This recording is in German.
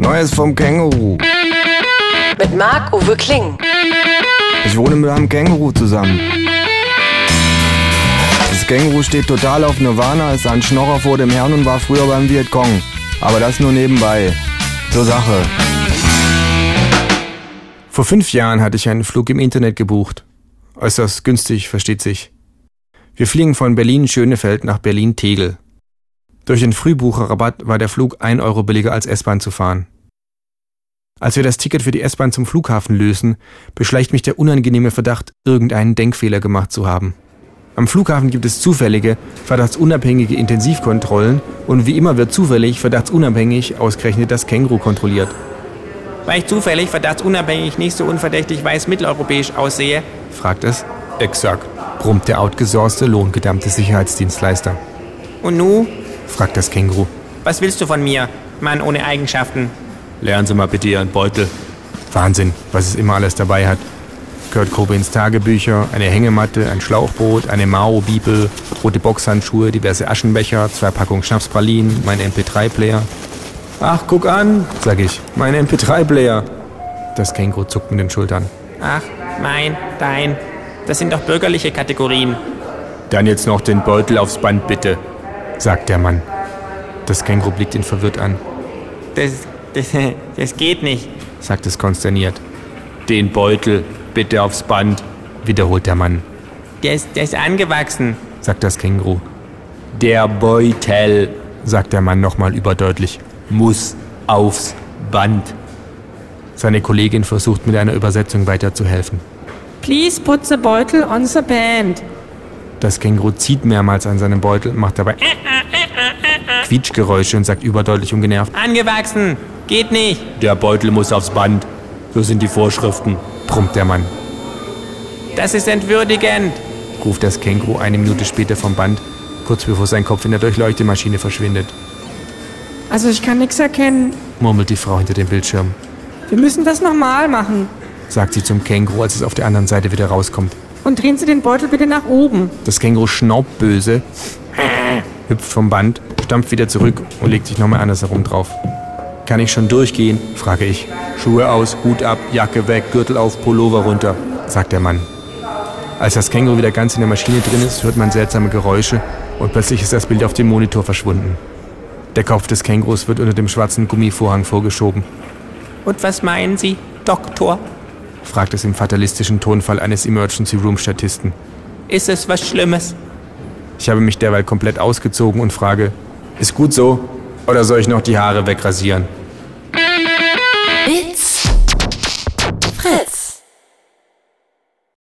Neues vom Känguru. Mit Marc-Uwe Kling. Ich wohne mit einem Känguru zusammen. Das Känguru steht total auf Nirvana, ist ein Schnorrer vor dem Herrn und war früher beim Vietcong. Aber das nur nebenbei. Zur Sache. Vor fünf Jahren hatte ich einen Flug im Internet gebucht. Äußerst günstig, versteht sich. Wir fliegen von Berlin-Schönefeld nach Berlin-Tegel. Durch den Frühbucherrabatt war der Flug ein Euro billiger als S-Bahn zu fahren. Als wir das Ticket für die S-Bahn zum Flughafen lösen, beschleicht mich der unangenehme Verdacht, irgendeinen Denkfehler gemacht zu haben. Am Flughafen gibt es zufällige, verdachtsunabhängige Intensivkontrollen und wie immer wird zufällig, verdachtsunabhängig ausgerechnet das Känguru kontrolliert. Weil ich zufällig, verdachtsunabhängig, nicht so unverdächtig weiß-mitteleuropäisch aussehe? fragt es. Exakt, brummt der outgesourcete, lohngedammte Sicherheitsdienstleister. Und nu? Fragt das Känguru. Was willst du von mir, Mann ohne Eigenschaften? Lernen Sie mal bitte Ihren Beutel. Wahnsinn, was es immer alles dabei hat. Kurt Cobains Tagebücher, eine Hängematte, ein Schlauchboot, eine Mao-Bibel, rote Boxhandschuhe, diverse Aschenbecher, zwei Packungen Schnapspralinen, mein MP3-Player. Ach, guck an, sag ich, mein MP3-Player. Das Känguru zuckt mit den Schultern. Ach, mein, dein, das sind doch bürgerliche Kategorien. Dann jetzt noch den Beutel aufs Band bitte, sagt der Mann. Das Känguru blickt ihn verwirrt an. Das, das, das geht nicht, sagt es konsterniert. Den Beutel bitte aufs Band, wiederholt der Mann. Der ist, der ist angewachsen, sagt das Känguru. Der Beutel, sagt der Mann nochmal überdeutlich, muss aufs Band. Seine Kollegin versucht mit einer Übersetzung weiterzuhelfen. Please put the beutel on the band. Das Känguru zieht mehrmals an seinem Beutel, macht dabei Quietschgeräusche und sagt überdeutlich und genervt. Angewachsen, geht nicht. Der Beutel muss aufs Band. So sind die Vorschriften, brummt der Mann. Das ist entwürdigend, ruft das Känguru eine Minute später vom Band, kurz bevor sein Kopf in der Durchleuchtemaschine verschwindet. Also ich kann nichts erkennen, murmelt die Frau hinter dem Bildschirm. Wir müssen das nochmal machen, sagt sie zum Känguru, als es auf der anderen Seite wieder rauskommt. Und drehen Sie den Beutel bitte nach oben. Das Känguru schnaubt böse, hüpft vom Band, stampft wieder zurück und legt sich nochmal andersherum drauf. Kann ich schon durchgehen? frage ich. Schuhe aus, Hut ab, Jacke weg, Gürtel auf, Pullover runter, sagt der Mann. Als das Känguru wieder ganz in der Maschine drin ist, hört man seltsame Geräusche und plötzlich ist das Bild auf dem Monitor verschwunden. Der Kopf des Kängurus wird unter dem schwarzen Gummivorhang vorgeschoben. Und was meinen Sie, Doktor? Fragt es im fatalistischen Tonfall eines Emergency Room Statisten. Ist es was Schlimmes? Ich habe mich derweil komplett ausgezogen und frage, ist gut so oder soll ich noch die Haare wegrasieren? It's.